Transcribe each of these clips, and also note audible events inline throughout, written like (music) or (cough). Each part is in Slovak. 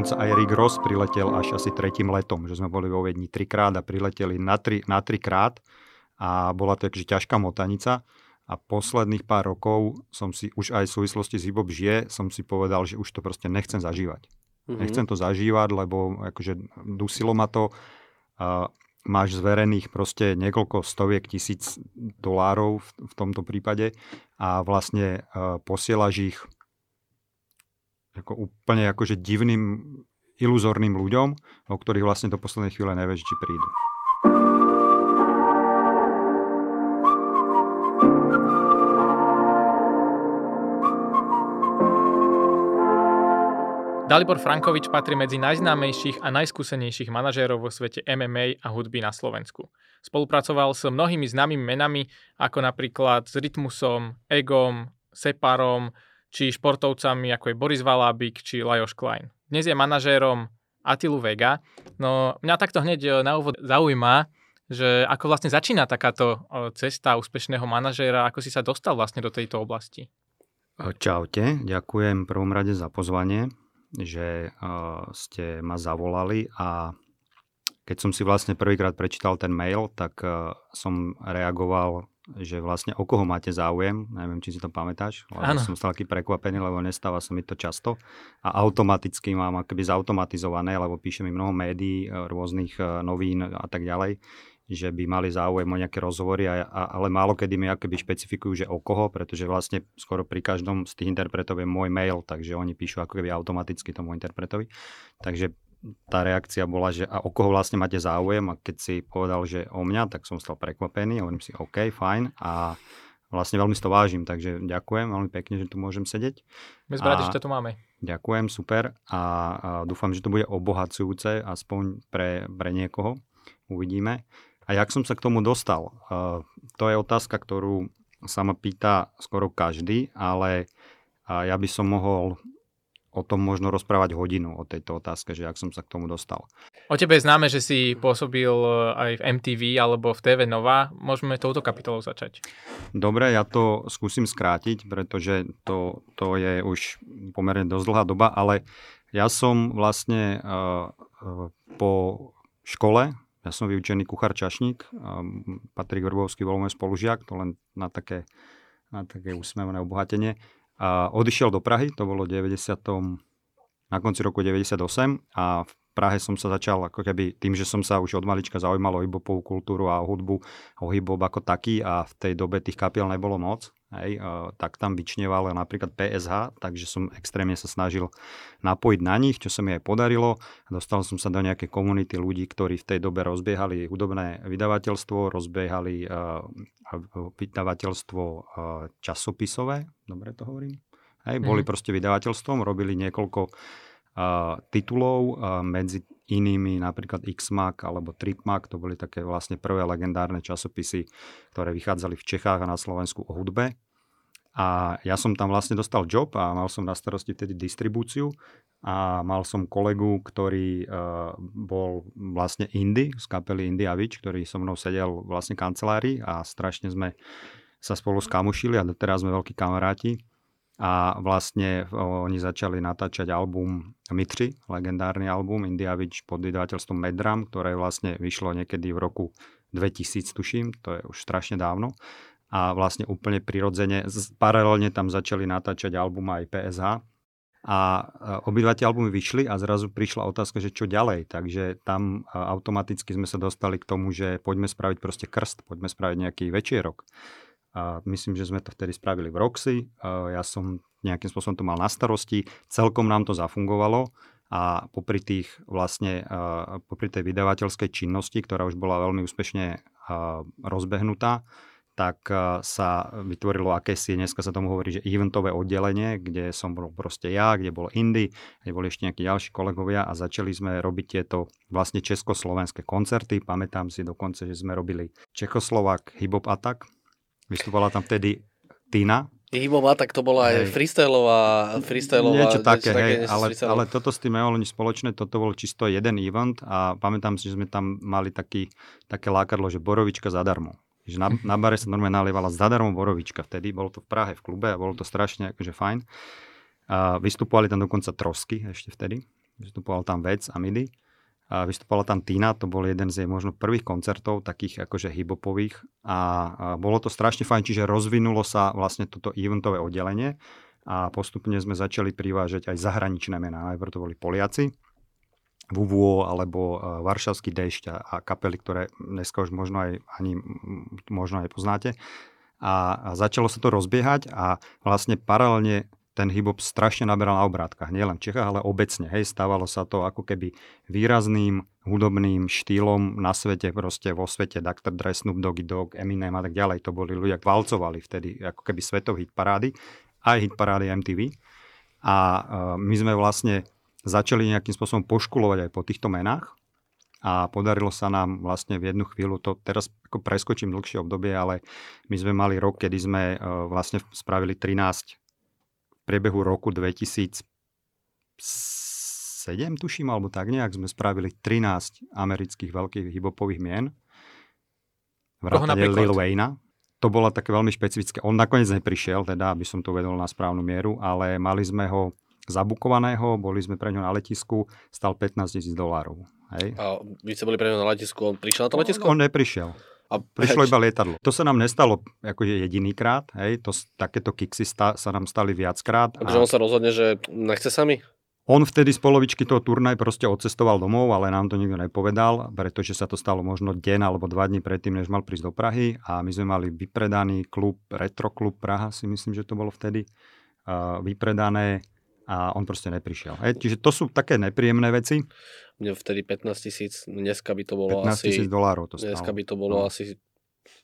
Dokonca aj Rick Ross priletel až asi tretím letom, že sme boli vo Viedni trikrát a prileteli na, tri, na trikrát a bola to takže ťažká motanica a posledných pár rokov som si už aj v súvislosti s Hibop žije, som si povedal, že už to proste nechcem zažívať. Mm-hmm. Nechcem to zažívať, lebo akože dusilo ma to. A máš zverených proste niekoľko stoviek tisíc dolárov v, v tomto prípade a vlastne uh, posielaš ich ako úplne akože divným, iluzorným ľuďom, o ktorých vlastne do poslednej chvíle nevieš, či prídu. Dalibor Frankovič patrí medzi najznámejších a najskúsenejších manažérov vo svete MMA a hudby na Slovensku. Spolupracoval s mnohými známymi menami, ako napríklad s Rytmusom, Egom, Separom, či športovcami ako je Boris Valábik či Lajos Klein. Dnes je manažérom Atilu Vega. No mňa takto hneď e, na úvod zaujíma, že ako vlastne začína takáto e, cesta úspešného manažéra, ako si sa dostal vlastne do tejto oblasti? Čaute, ďakujem prvom rade za pozvanie, že ste ma zavolali a keď som si vlastne prvýkrát prečítal ten mail, tak som reagoval že vlastne o koho máte záujem, neviem, či si to pamätáš, ano. som stal taký prekvapený, lebo nestáva sa mi to často a automaticky mám akoby zautomatizované, lebo píše mi mnoho médií, e, rôznych e, novín a tak ďalej, že by mali záujem o nejaké rozhovory, a, a, ale málo kedy mi akoby špecifikujú, že o koho, pretože vlastne skoro pri každom z tých interpretov je môj mail, takže oni píšu ako keby automaticky tomu interpretovi. Takže tá reakcia bola, že a o koho vlastne máte záujem a keď si povedal, že o mňa, tak som stal prekvapený a hovorím si OK, fajn a vlastne veľmi si to vážim, takže ďakujem veľmi pekne, že tu môžem sedieť. My že to tu máme. Ďakujem, super a, a dúfam, že to bude obohacujúce aspoň pre, pre niekoho. Uvidíme. A jak som sa k tomu dostal? Uh, to je otázka, ktorú sa ma pýta skoro každý, ale ja by som mohol o tom možno rozprávať hodinu, o tejto otázke, že ak som sa k tomu dostal. O tebe je známe, že si pôsobil e, aj v MTV alebo v TV Nova. Môžeme touto kapitolou začať. Dobre, ja to skúsim skrátiť, pretože to, to je už pomerne dosť dlhá doba, ale ja som vlastne uh, uh, po škole, ja som vyučený kuchár čašník, uh, Patrik Vrbovský bol môj spolužiak, to len na také, na také úsmevné obohatenie. A odišiel do Prahy, to bolo 90. na konci roku 98 a v Prahe som sa začal ako keby tým, že som sa už od malička zaujímal o hiphopovú kultúru a o hudbu, o hiphop ako taký a v tej dobe tých kapiel nebolo moc, hej, tak tam vyčneval napríklad PSH, takže som extrémne sa snažil napojiť na nich, čo sa mi aj podarilo. Dostal som sa do nejakej komunity ľudí, ktorí v tej dobe rozbiehali hudobné vydavateľstvo, rozbiehali uh, vydavateľstvo uh, časopisové, dobre to hovorím? Hej, boli mm. proste vydavateľstvom, robili niekoľko titulov, medzi inými napríklad Xmac alebo Tripmac, to boli také vlastne prvé legendárne časopisy, ktoré vychádzali v Čechách a na Slovensku o hudbe. A ja som tam vlastne dostal job a mal som na starosti vtedy distribúciu a mal som kolegu, ktorý uh, bol vlastne Indy, z kapely Indy Avič, ktorý so mnou sedel vlastne kancelárii a strašne sme sa spolu skamušili a teraz sme veľkí kamaráti a vlastne oni začali natáčať album Mitri, legendárny album Indiavič pod vydavateľstvom Medram, ktoré vlastne vyšlo niekedy v roku 2000, tuším, to je už strašne dávno. A vlastne úplne prirodzene, paralelne tam začali natáčať album aj PSH. A obidva tie albumy vyšli a zrazu prišla otázka, že čo ďalej. Takže tam automaticky sme sa dostali k tomu, že poďme spraviť proste krst, poďme spraviť nejaký večierok. A myslím, že sme to vtedy spravili v Roxy. A ja som nejakým spôsobom to mal na starosti. Celkom nám to zafungovalo a popri, tých vlastne, popri tej vydavateľskej činnosti, ktorá už bola veľmi úspešne rozbehnutá, tak sa vytvorilo akési, dneska sa tomu hovorí, že eventové oddelenie, kde som bol proste ja, kde bol Indy, kde boli ešte nejakí ďalší kolegovia a začali sme robiť tieto vlastne československé koncerty. Pamätám si dokonca, že sme robili Čechoslovak Hip Hop Attack. Vystupovala tam vtedy Tina, Hibova, tak to bola aj freestyleová, freestyleová Niečo také, hej, ale, ale toto s tým nič spoločné, toto bol čisto jeden event a pamätám si, že sme tam mali taký, také lákadlo, že borovička zadarmo. Že na, na bare sa normálne nalievala zadarmo borovička vtedy, bolo to v Prahe v klube a bolo to strašne akože fajn. A vystupovali tam dokonca trosky ešte vtedy, vystupoval tam Vec a Midi. A vystupovala tam Tina, to bol jeden z jej možno prvých koncertov, takých akože hibopových a, bolo to strašne fajn, čiže rozvinulo sa vlastne toto eventové oddelenie a postupne sme začali privážať aj zahraničné mená. Najprv to boli Poliaci, VUVO alebo uh, Varšavský dešť a kapely, ktoré dneska už možno aj, ani, možno aj poznáte. A, a začalo sa to rozbiehať a vlastne paralelne ten hip-hop strašne naberal na obrátkach. Nielen v Čechách, ale obecne. Hej, stávalo sa to ako keby výrazným hudobným štýlom na svete, proste vo svete Dr. Dre, Snoop Doggy Dogg, Eminem a tak ďalej. To boli ľudia, valcovali vtedy ako keby svetov hit parády, aj hit parády MTV. A uh, my sme vlastne začali nejakým spôsobom poškulovať aj po týchto menách a podarilo sa nám vlastne v jednu chvíľu, to teraz ako preskočím dlhšie obdobie, ale my sme mali rok, kedy sme uh, vlastne spravili 13 priebehu roku 2007, tuším, alebo tak nejak, sme spravili 13 amerických veľkých hibopových mien. Vrátane Lil Wayna. To bola také veľmi špecifické. On nakoniec neprišiel, teda, aby som to uvedol na správnu mieru, ale mali sme ho zabukovaného, boli sme pre ňo na letisku, stal 15 tisíc dolárov. Hej. A vy ste boli pre ňo na letisku, on prišiel na to letisko? On, on neprišiel. A prišlo iba lietadlo. To sa nám nestalo akože jedinýkrát, hej, to, takéto kiksy sta, sa nám stali viackrát. Takže a... on sa rozhodne, že nechce sami? On vtedy z polovičky toho turnaj proste odcestoval domov, ale nám to nikto nepovedal, pretože sa to stalo možno deň alebo dva dní predtým, než mal prísť do Prahy a my sme mali vypredaný klub, Retro klub Praha si myslím, že to bolo vtedy, uh, vypredané a on proste neprišiel. Hej, čiže to sú také nepríjemné veci. Vtedy 15 tisíc, dneska by to bolo 15 tisíc dolárov to stalo. Dneska by to bolo no. asi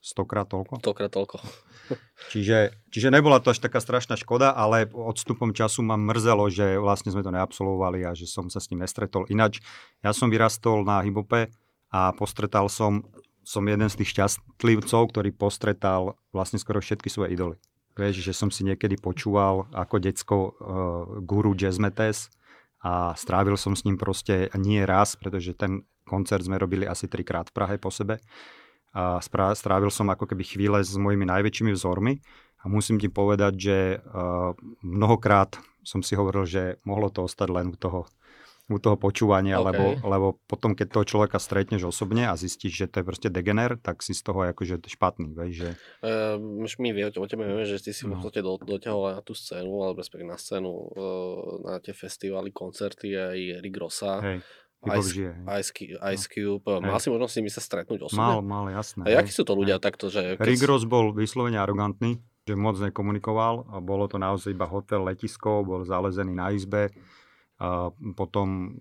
stokrát toľko? Stokrát toľko. (laughs) čiže, čiže nebola to až taká strašná škoda, ale odstupom času ma mrzelo, že vlastne sme to neabsolvovali a že som sa s ním nestretol. Ináč, ja som vyrastol na Hibope a postretal som, som jeden z tých šťastlivcov, ktorý postretal vlastne skoro všetky svoje idoly. Vieš, že som si niekedy počúval ako decko uh, guru Jazzmetes a strávil som s ním proste nie raz, pretože ten koncert sme robili asi trikrát v Prahe po sebe. A strávil som ako keby chvíle s mojimi najväčšími vzormi a musím ti povedať, že mnohokrát som si hovoril, že mohlo to ostať len u toho u toho počúvania, okay. lebo, lebo potom, keď toho človeka stretneš osobne a zistíš, že to je proste degener, tak si z toho akože špatný, vieš, že... Uh, my vie, o tebe vieme, že ty si no. v podstate do, doťahoval na tú scénu, alebo respektíve na scénu, uh, na tie festivály, koncerty aj Rick Rossa. Hej. Ice, žije, Ice, Ice Cube, no. mal si možnosť s nimi sa stretnúť osobne? Mal, mal, jasné. A akí sú to ľudia hej. takto, že... Keď... Rick Ross bol vyslovene arogantný, že moc nekomunikoval a bolo to naozaj iba hotel, letisko, bol zalezený na izbe potom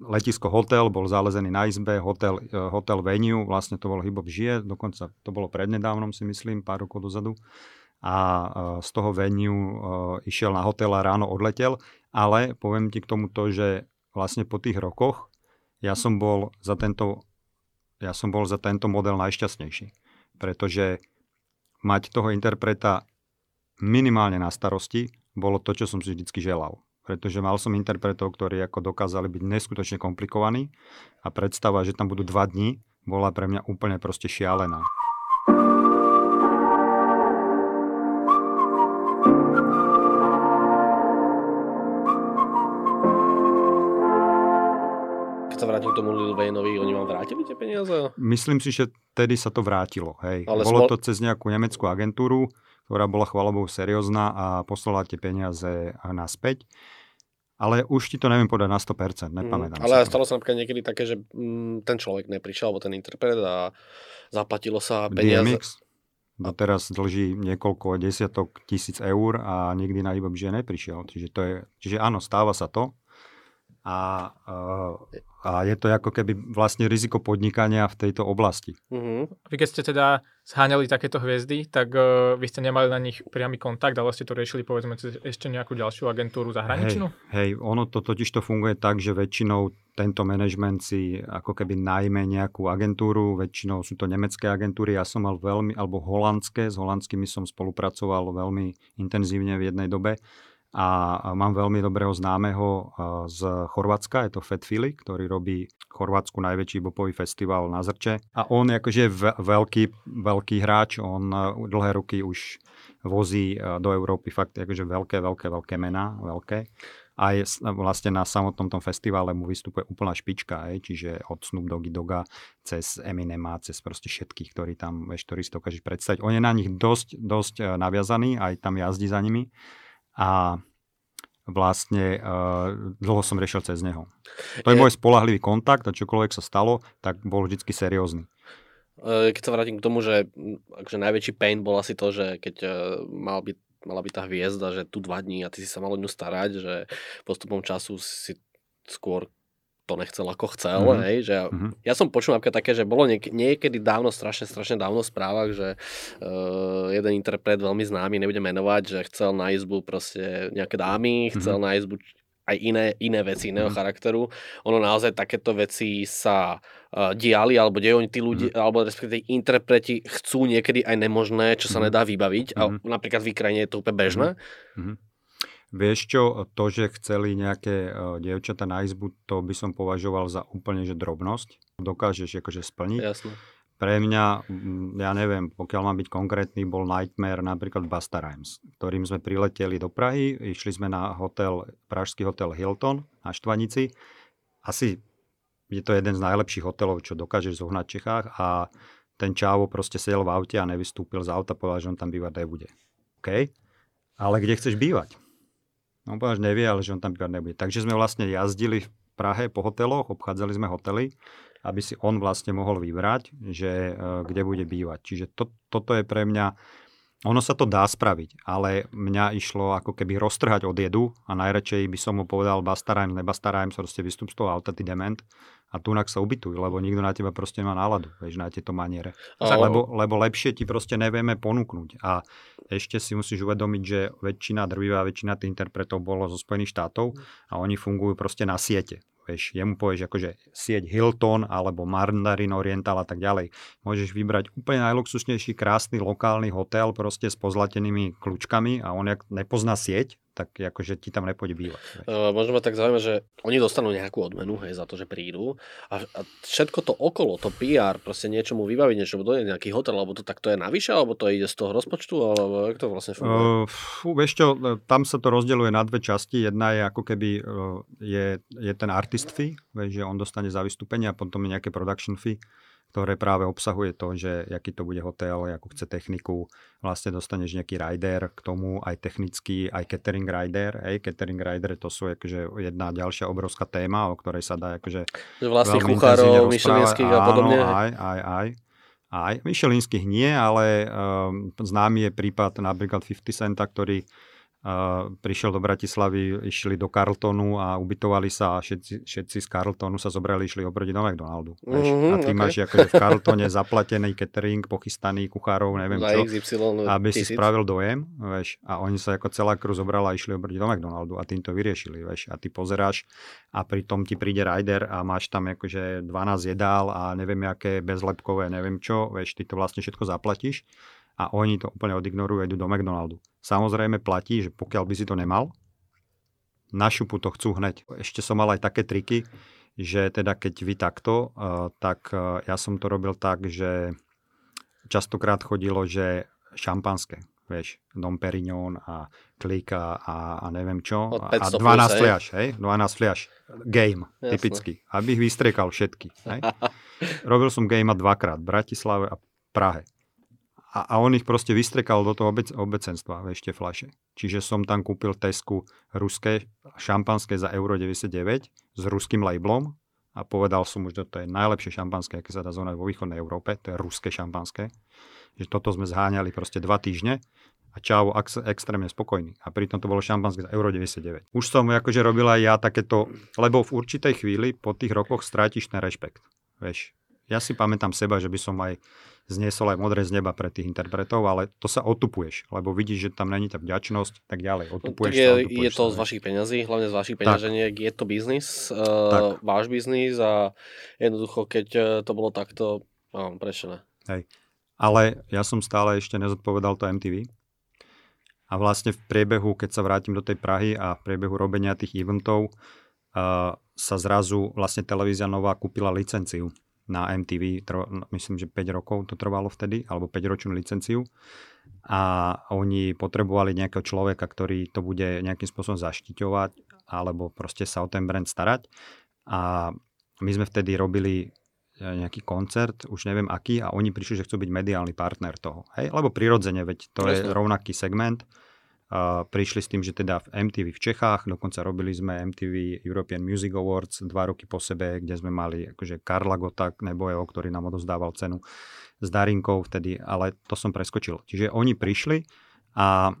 letisko hotel bol zalezený na izbe, hotel, e, hotel venue, vlastne to bol Hybop žije, dokonca to bolo prednedávnom si myslím, pár rokov dozadu. A z toho venue e, išiel na hotel a ráno odletel, ale poviem ti k tomu to, že vlastne po tých rokoch ja som bol za tento, ja som bol za tento model najšťastnejší, pretože mať toho interpreta minimálne na starosti bolo to, čo som si vždy želal pretože mal som interpretov, ktorí ako dokázali byť neskutočne komplikovaní a predstava, že tam budú dva dní, bola pre mňa úplne proste šialená. Sa vrátim k tomu Lil Wayneovi, oni vám vrátili tie peniaze? Myslím si, že tedy sa to vrátilo. Hej. Ale Bolo smol... to cez nejakú nemeckú agentúru, ktorá bola chvalobou seriózna a poslala tie peniaze naspäť. Ale už ti to neviem povedať na 100%, mhm. nepamätám mm, Ale stalo sa napríklad niekedy také, že mm, ten človek neprišiel, alebo ten interpret a zaplatilo sa peniaze. DMX doteraz dlží niekoľko desiatok tisíc eur a nikdy na že neprišiel. Čiže, to je, čiže áno, stáva sa to. A, a je to ako keby vlastne riziko podnikania v tejto oblasti. Uh-huh. Vy keď ste teda zháňali takéto hviezdy, tak uh, vy ste nemali na nich priamy kontakt, ale ste to riešili povedzme cez ešte nejakú ďalšiu agentúru zahraničnú? Hej, hej, ono to totiž to funguje tak, že väčšinou tento manažment si ako keby najmä nejakú agentúru, väčšinou sú to nemecké agentúry, ja som mal veľmi, alebo holandské, s holandskými som spolupracoval veľmi intenzívne v jednej dobe a mám veľmi dobrého známeho z Chorvátska, je to Fat Fili, ktorý robí Chorvátsku najväčší bopový festival na Zrče. A on akože je veľký, veľký hráč, on dlhé roky už vozí do Európy fakt akože veľké, veľké, veľké mená, veľké. Aj vlastne na samotnom tom festivale mu vystupuje úplná špička, aj, čiže od Snoop Doggy Doga cez Eminema, cez proste všetkých, ktorí tam, vieš, ktorí si dokážeš predstaviť. On je na nich dosť, dosť e, naviazaný, aj tam jazdí za nimi a vlastne uh, dlho som riešil cez neho. To je, je môj spolahlivý kontakt a čokoľvek sa stalo, tak bol vždy seriózny. E, keď sa vrátim k tomu, že akože najväčší pain bol asi to, že keď uh, mal byť, mala byť tá hviezda, že tu dva dní a ty si sa mal o ňu starať, že postupom času si skôr to nechcel ako chcel, mm-hmm. hej, že ja, mm-hmm. ja som počul napríklad také, že bolo niek- niekedy dávno, strašne, strašne dávno v správach, že uh, jeden interpret veľmi známy, nebudem menovať, že chcel na izbu proste nejaké dámy, chcel mm-hmm. na izbu aj iné, iné veci iného mm-hmm. charakteru. Ono naozaj takéto veci sa uh, diali, alebo dejú tí ľudia, mm-hmm. alebo respektíve interpreti chcú niekedy aj nemožné, čo sa mm-hmm. nedá vybaviť. Mm-hmm. A napríklad v krajine je to úplne bežné. Mm-hmm. Vieš čo, to, že chceli nejaké uh, dievčata na izbu, to by som považoval za úplne že drobnosť. Dokážeš akože splniť. Jasne. Pre mňa, ja neviem, pokiaľ mám byť konkrétny, bol Nightmare napríklad Basta Rhymes, ktorým sme prileteli do Prahy, išli sme na hotel, pražský hotel Hilton na Štvanici. Asi je to jeden z najlepších hotelov, čo dokážeš zohnať v Čechách a ten čávo proste sedel v aute a nevystúpil z auta, povedal, že on tam bývať nebude. OK? Ale kde chceš bývať? On povedal, nevie, ale že on tam bývať nebude. Takže sme vlastne jazdili v Prahe po hoteloch, obchádzali sme hotely, aby si on vlastne mohol vybrať, že uh, kde bude bývať. Čiže to, toto je pre mňa, ono sa to dá spraviť, ale mňa išlo ako keby roztrhať od jedu a najradšej by som mu povedal bastarajm, nebastarajm, proste vystup z toho auta, ty dement a tunak sa ubytuj, lebo nikto na teba proste nemá náladu, vieš, na tieto maniere. Oh. Lebo, lebo lepšie ti proste nevieme ponúknuť. A ešte si musíš uvedomiť, že väčšina, drvivá väčšina tých interpretov bolo zo Spojených štátov a oni fungujú proste na siete. Vieš, jemu povieš akože sieť Hilton alebo Mandarin Oriental a tak ďalej. Môžeš vybrať úplne najluxusnejší, krásny lokálny hotel proste s pozlatenými kľúčkami a on jak nepozná sieť, tak akože ti tam nepôjde bývať. Uh, možno ma tak zaujíma, že oni dostanú nejakú odmenu hej, za to, že prídu a, a všetko to okolo, to PR, proste niečomu vybaviť, niečo, dojde nejaký hotel, alebo to tak to je navyše, alebo to ide z toho rozpočtu, alebo jak to vlastne funguje? Uh, fú, vieš čo, tam sa to rozdeľuje na dve časti. Jedna je ako keby uh, je, je ten artist fee, vieš, že on dostane za vystúpenie a potom je nejaké production fee ktoré práve obsahuje to, že aký to bude hotel, akú chce techniku, vlastne dostaneš nejaký rider k tomu, aj technický, aj catering rider. Hej, catering rider to sú akože jedna ďalšia obrovská téma, o ktorej sa dá akože Vlastne kuchárov, myšelinských a podobne. Áno, aj, aj, aj. Aj Michelinských nie, ale um, známy je prípad napríklad 50 Centa, ktorý prišiel do Bratislavy, išli do Carltonu a ubytovali sa a všetci, všetci z Carltonu sa zobrali, išli oproti do McDonaldu. Mm-hmm, a ty okay. máš akože v Carltone (laughs) zaplatený catering, pochystaný kuchárov, neviem Za čo, XY aby tisíc. si spravil dojem, vieš, a oni sa ako celá kru zobrala a išli oproti do McDonaldu a tým to vyriešili, vieš, a ty pozeráš a pritom ti príde rider a máš tam akože 12 jedál a neviem aké bezlepkové, neviem čo, vieš, ty to vlastne všetko zaplatíš a oni to úplne odignorujú a idú do McDonaldu. Samozrejme platí, že pokiaľ by si to nemal, na šupu to chcú hneď. Ešte som mal aj také triky, že teda keď vy takto, uh, tak uh, ja som to robil tak, že častokrát chodilo, že šampanské, vieš, Dom Perignon a klika a, a neviem čo. A 12 fliaš, hej? 12 fliaš. Game, Jasne. typicky. Aby ich vystriekal všetky. Hej? (laughs) Robil som game dvakrát v Bratislave a Prahe a, a on ich proste vystrekal do toho obec, obecenstva ešte flaše. Čiže som tam kúpil Tesku ruské šampanské za euro 99 s ruským labelom a povedal som už, že to je najlepšie šampanské, aké sa dá zohnať vo východnej Európe, to je ruské šampanské. Že toto sme zháňali proste dva týždne a čau, ex, extrémne spokojný. A pritom to bolo šampanské za Euro 99. Už som akože robil aj ja takéto, lebo v určitej chvíli po tých rokoch strátiš ten rešpekt. Vieš, ja si pamätám seba, že by som aj zniesol aj modré z neba pre tých interpretov, ale to sa otupuješ, lebo vidíš, že tam není tá vďačnosť, tak ďalej, otupuješ no, tak je, sa, otupuješ je to z vašich peňazí, hlavne z vašich peňaženiek, je to biznis, uh, váš biznis a jednoducho, keď uh, to bolo takto, no, prečo ne? Hej. Ale ja som stále ešte nezodpovedal to MTV. A vlastne v priebehu, keď sa vrátim do tej Prahy a v priebehu robenia tých eventov, uh, sa zrazu vlastne televízia Nová kúpila licenciu na MTV, trv, myslím, že 5 rokov to trvalo vtedy, alebo 5-ročnú licenciu. A oni potrebovali nejakého človeka, ktorý to bude nejakým spôsobom zaštiťovať, alebo proste sa o ten brand starať. A my sme vtedy robili e, nejaký koncert, už neviem aký, a oni prišli, že chcú byť mediálny partner toho. Hej? Lebo prirodzene, veď to Jasne. je rovnaký segment prišli s tým, že teda v MTV v Čechách, dokonca robili sme MTV European Music Awards dva roky po sebe, kde sme mali akože Karla Gota, Nebojeho, ktorý nám odozdával cenu s Darinkou vtedy, ale to som preskočil. Čiže oni prišli a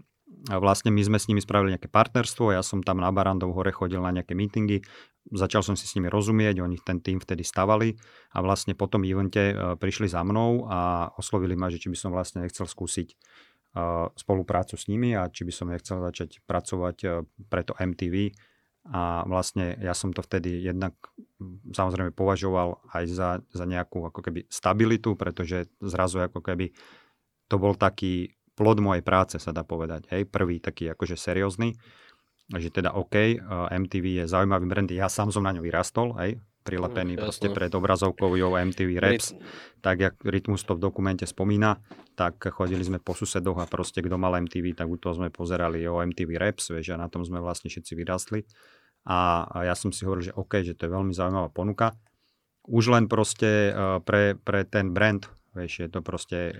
vlastne my sme s nimi spravili nejaké partnerstvo, ja som tam na Barandov hore chodil na nejaké meetingy, začal som si s nimi rozumieť, oni ten tým vtedy stavali a vlastne po tom evente uh, prišli za mnou a oslovili ma, že či by som vlastne nechcel skúsiť spoluprácu s nimi a či by som nechcel začať pracovať e, pre to MTV. A vlastne ja som to vtedy jednak samozrejme považoval aj za, za nejakú ako keby stabilitu, pretože zrazu ako keby to bol taký plod mojej práce, sa dá povedať. Hej, prvý taký akože seriózny, že teda OK, e, MTV je zaujímavý brand, ja sám som na ňo vyrastol, hej, prilepený mm, proste pred obrazovkou MTV Raps, tak jak Rytmus to v dokumente spomína, tak chodili sme po susedoch a proste kto mal MTV, tak u toho sme pozerali o MTV Raps, vieš, a na tom sme vlastne všetci vyrastli. A, a ja som si hovoril, že OK, že to je veľmi zaujímavá ponuka. Už len proste uh, pre, pre ten brand, vieš, je to proste,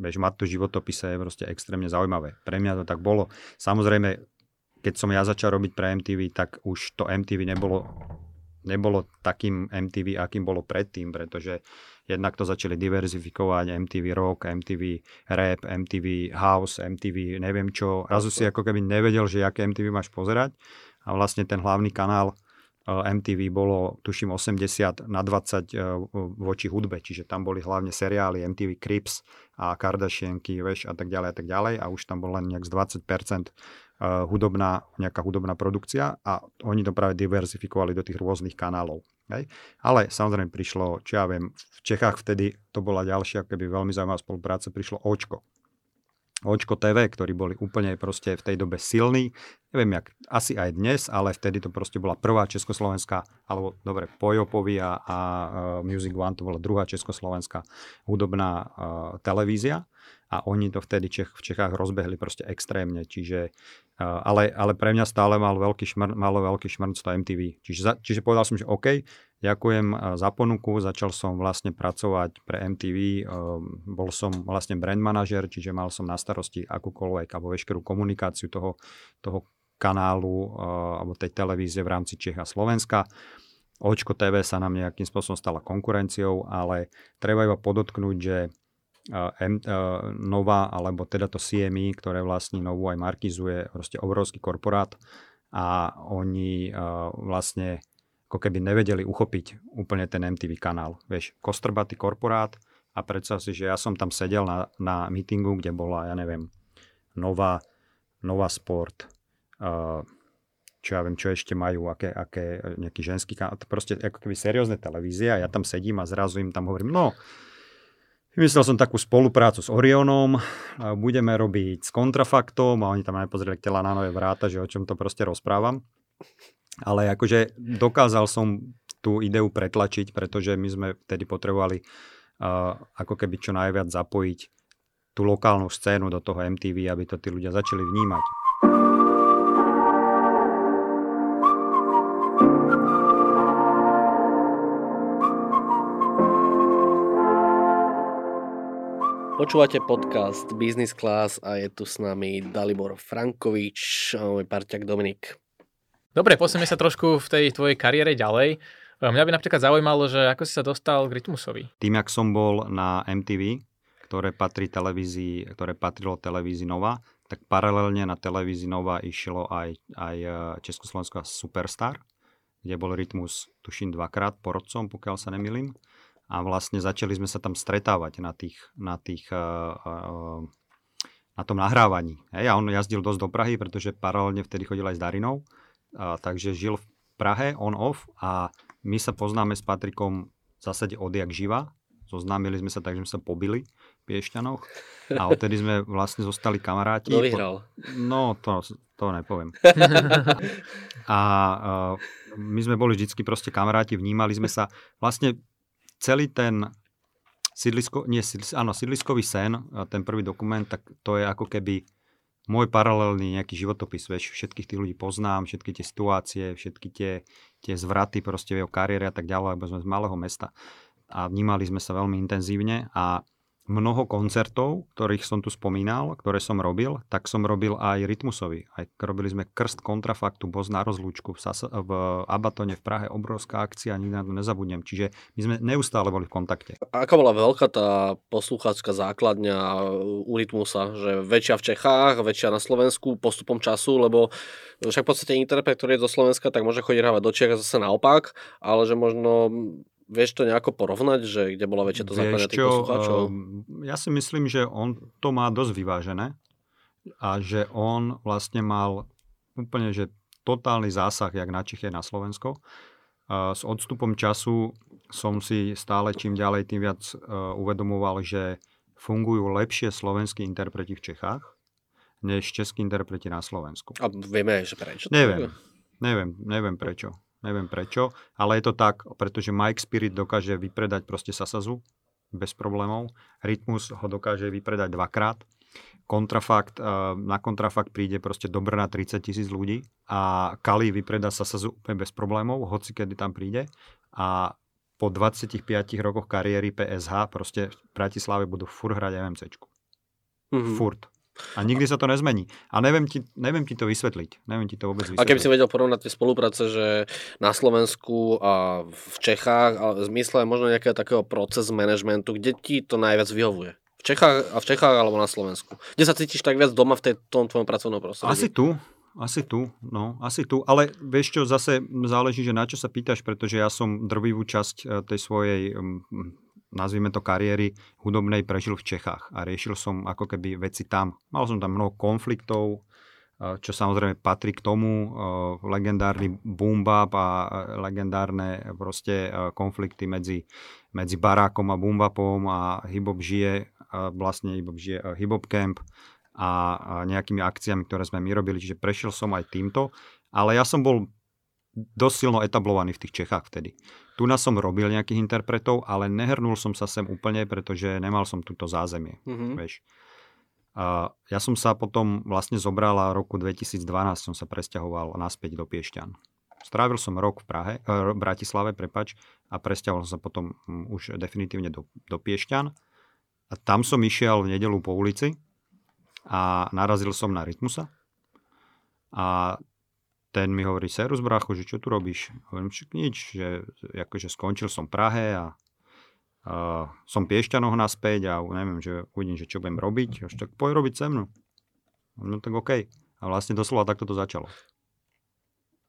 vieš, mať to životopise je proste extrémne zaujímavé. Pre mňa to tak bolo. Samozrejme, keď som ja začal robiť pre MTV, tak už to MTV nebolo nebolo takým MTV, akým bolo predtým, pretože jednak to začali diverzifikovať MTV Rock, MTV Rap, MTV House, MTV neviem čo. Razu si ako keby nevedel, že aké MTV máš pozerať a vlastne ten hlavný kanál MTV bolo, tuším, 80 na 20 eh, voči hudbe, čiže tam boli hlavne seriály MTV Crips a Kardashianky, veš, a tak ďalej a tak ďalej a už tam bol len nejak z 20% uh, hudobná, nejaká hudobná produkcia a oni to práve diverzifikovali do tých rôznych kanálov. Hej? Ale samozrejme prišlo, čo ja viem, v Čechách vtedy to bola ďalšia, keby veľmi zaujímavá spolupráca, prišlo Očko. Očko TV, ktorí boli úplne proste v tej dobe silní. Neviem, jak asi aj dnes, ale vtedy to proste bola prvá československá, alebo dobre, Pojopovi a, uh, Music One to bola druhá československá hudobná uh, televízia a oni to vtedy Čech, v Čechách rozbehli proste extrémne, čiže, ale, ale pre mňa stále mal veľký šmr, malo veľký šmrnc to MTV. Čiže, za, čiže povedal som, že OK, ďakujem za ponuku, začal som vlastne pracovať pre MTV, bol som vlastne brand manažer, čiže mal som na starosti akúkoľvek alebo veškerú komunikáciu toho, toho kanálu alebo tej televízie v rámci Čech a Slovenska. Očko TV sa nám nejakým spôsobom stala konkurenciou, ale treba iba podotknúť, že M, Nova, alebo teda to CME, ktoré vlastní Novu aj Markizuje, proste obrovský korporát a oni vlastne ako keby nevedeli uchopiť úplne ten MTV kanál. Vieš, kostrbatý korporát a predstav si, že ja som tam sedel na, na meetingu, kde bola, ja neviem, Nova, Nova Sport, uh, čo ja viem, čo ešte majú, aké, aké nejaký ženský kanál, proste ako keby seriózne televízie a ja tam sedím a zrazu im tam hovorím, no, Vymyslel som takú spoluprácu s Orionom, budeme robiť s kontrafaktom a oni tam aj pozreli tela na nové vráta, že o čom to proste rozprávam. Ale akože dokázal som tú ideu pretlačiť, pretože my sme vtedy potrebovali uh, ako keby čo najviac zapojiť tú lokálnu scénu do toho MTV, aby to tí ľudia začali vnímať. Počúvate podcast Business Class a je tu s nami Dalibor Frankovič a môj parťak Dominik. Dobre, posunieme sa trošku v tej tvojej kariére ďalej. Mňa by napríklad zaujímalo, že ako si sa dostal k Rytmusovi. Tým, jak som bol na MTV, ktoré, patrí televízii, ktoré patrilo televízii Nova, tak paralelne na televízii Nova išlo aj, aj e, Československá Superstar, kde bol rytmus, tuším, dvakrát porodcom, pokiaľ sa nemilím. A vlastne začali sme sa tam stretávať na tých, na tých uh, uh, na tom nahrávaní. Hej, a on jazdil dosť do Prahy, pretože paralelne vtedy chodil aj s Darinou, a, takže žil v Prahe on-off a my sa poznáme s Patrikom v zásade odjak živa. Zoznámili sme sa tak, že sme sa pobili v Piešťanoch a odtedy sme vlastne zostali kamaráti. Kto vyhral? No, to, to nepoviem. (laughs) a uh, my sme boli vždycky proste kamaráti, vnímali sme sa. Vlastne celý ten sídlisko, nie, sídlis, áno, sídliskový sen, ten prvý dokument, tak to je ako keby môj paralelný nejaký životopis, vieš, všetkých tých ľudí poznám, všetky tie situácie, všetky tie, tie zvraty proste v jeho kariére a tak ďalej, lebo sme z malého mesta a vnímali sme sa veľmi intenzívne a mnoho koncertov, ktorých som tu spomínal, ktoré som robil, tak som robil aj Rytmusovi. Aj robili sme Krst kontrafaktu, Boz na rozlúčku v, Sasa, v Abatone v Prahe, obrovská akcia, nikdy na to nezabudnem. Čiže my sme neustále boli v kontakte. Aká bola veľká tá posluchácká základňa u Rytmusa? Že väčšia v Čechách, väčšia na Slovensku postupom času, lebo však v podstate interpret, ktorý je zo Slovenska, tak môže chodiť hravať do Čech a zase naopak, ale že možno Vieš to nejako porovnať, že kde bola väčšia to základňa tých poslucháčov? Ehm, ja si myslím, že on to má dosť vyvážené a že on vlastne mal úplne, že totálny zásah, jak na Čechy na Slovensko. S odstupom času som si stále čím ďalej tým viac e, uvedomoval, že fungujú lepšie slovenskí interpreti v Čechách, než českí interpreti na Slovensku. A vieme, že prečo? Neviem, neviem, neviem prečo. Neviem prečo, ale je to tak, pretože Mike Spirit dokáže vypredať proste Sasazu bez problémov. Rytmus ho dokáže vypredať dvakrát. Kontrafakt, eh, na kontrafakt príde proste do Brna 30 tisíc ľudí a Kali vypredá Sasazu úplne bez problémov, hoci kedy tam príde. A po 25 rokoch kariéry PSH proste v Bratislave budú furt hrať MMCčku. Mm-hmm. Furt. A nikdy sa to nezmení. A neviem ti, neviem ti to vysvetliť. Neviem ti to vôbec vysvetliť. A keby si vedel porovnať tie spolupráce, že na Slovensku a v Čechách, ale v zmysle možno nejakého takého proces managementu, kde ti to najviac vyhovuje? V Čechách a v Čechách alebo na Slovensku? Kde sa cítiš tak viac doma v tej, tom tvojom pracovnom prostredí? Asi tu. Asi tu, no, asi tu. Ale vieš čo, zase záleží, že na čo sa pýtaš, pretože ja som drvivú časť eh, tej svojej nazvime to kariéry hudobnej prežil v Čechách a riešil som ako keby veci tam. Mal som tam mnoho konfliktov, čo samozrejme patrí k tomu, legendárny boom bap a legendárne proste konflikty medzi, medzi barákom a boombapom a hip žije, vlastne hip žije hip camp a nejakými akciami, ktoré sme my robili, čiže prešiel som aj týmto, ale ja som bol dosť silno etablovaný v tých Čechách vtedy. Tu nás som robil nejakých interpretov, ale nehrnul som sa sem úplne, pretože nemal som túto zázemie. Mm-hmm. Vieš. A ja som sa potom vlastne zobral a roku 2012 som sa presťahoval naspäť do Piešťan. Strávil som rok v Prahe, eh, Bratislave, prepač, a presťahoval som sa potom hm, už definitívne do, do Piešťan. A tam som išiel v nedelu po ulici a narazil som na Rytmusa. A ten mi hovorí, serus bracho, že čo tu robíš? Hovorím, že nič, že akože skončil som Prahe a, a som Piešťanoch naspäť a neviem, že uvidím, že čo budem robiť. Až tak poď robiť se mnou. No tak OK. A vlastne doslova takto to začalo.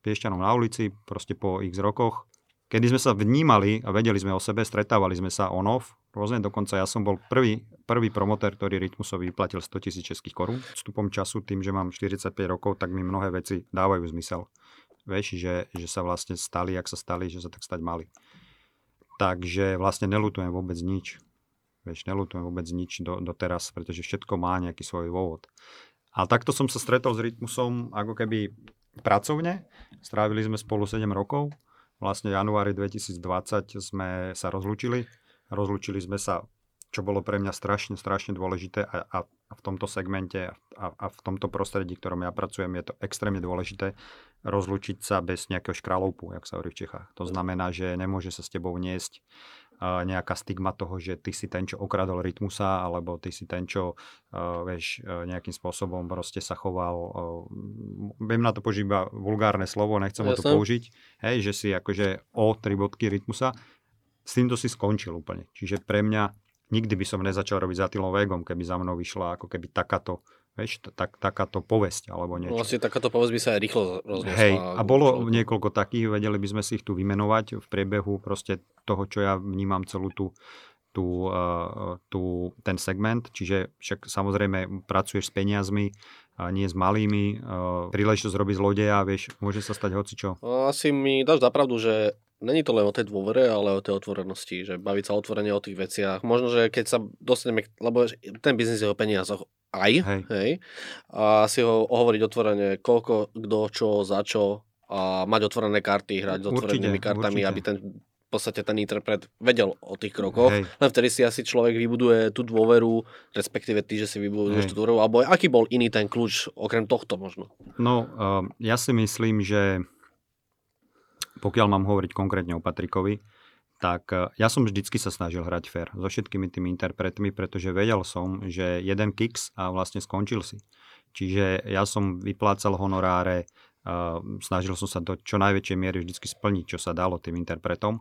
Piešťanom na ulici, proste po x rokoch. Kedy sme sa vnímali a vedeli sme o sebe, stretávali sme sa on-off, rôzne, dokonca ja som bol prvý, prvý promotér, ktorý Rytmusovi vyplatil 100 tisíc českých korún. Vstupom času, tým, že mám 45 rokov, tak mi mnohé veci dávajú zmysel. Vieš, že, že sa vlastne stali, ak sa stali, že sa tak stať mali. Takže vlastne nelutujem vôbec nič. Vieš, nelutujem vôbec nič do, do teraz, pretože všetko má nejaký svoj dôvod. A takto som sa stretol s Rytmusom ako keby pracovne. Strávili sme spolu 7 rokov vlastne januári 2020 sme sa rozlúčili. Rozlúčili sme sa, čo bolo pre mňa strašne, strašne dôležité a, a, v tomto segmente a, a v tomto prostredí, ktorom ja pracujem, je to extrémne dôležité rozlúčiť sa bez nejakého škraloupu, jak sa hovorí v Čechách. To znamená, že nemôže sa s tebou niesť nejaká stigma toho, že ty si ten, čo okradol rytmusa, alebo ty si ten, čo uh, vieš, uh, nejakým spôsobom proste sa choval, uh, viem na to použiť iba vulgárne slovo, nechcem ho to použiť, hej, že si akože o tri bodky rytmusa, s týmto si skončil úplne. Čiže pre mňa nikdy by som nezačal robiť za Tylom Vegom, keby za mnou vyšla ako keby takáto Vieš, tak, takáto povesť alebo niečo. Vlastne takáto povesť by sa aj rýchlo rozniesla. Hej, a bolo človek. niekoľko takých, vedeli by sme si ich tu vymenovať v priebehu proste toho, čo ja vnímam celú tú, tú, uh, tú, ten segment, čiže však samozrejme pracuješ s peniazmi, a nie s malými, uh, príležitosť robiť zlodeja, vieš, môže sa stať hocičo. Asi mi dáš zapravdu, že není to len o tej dôvere, ale o tej otvorenosti, že baviť sa otvorene o tých veciach. Možno, že keď sa dostaneme, lebo ten biznis je o peniazoch aj, hej. hej a si ho hovoriť otvorene, koľko, kto, čo, za čo a mať otvorené karty, hrať s otvorenými kartami, určite. aby ten v podstate ten interpret vedel o tých krokoch, Hej. len vtedy si asi človek vybuduje tú dôveru, respektíve ty, že si vybuduješ tú dôveru, alebo aký bol iný ten kľúč, okrem tohto možno? No, uh, ja si myslím, že pokiaľ mám hovoriť konkrétne o Patrikovi, tak e, ja som vždycky sa snažil hrať fair so všetkými tými interpretmi, pretože vedel som, že jeden kicks a vlastne skončil si. Čiže ja som vyplácal honoráre, uh, snažil som sa do čo najväčšej miery vždycky splniť, čo sa dalo tým interpretom.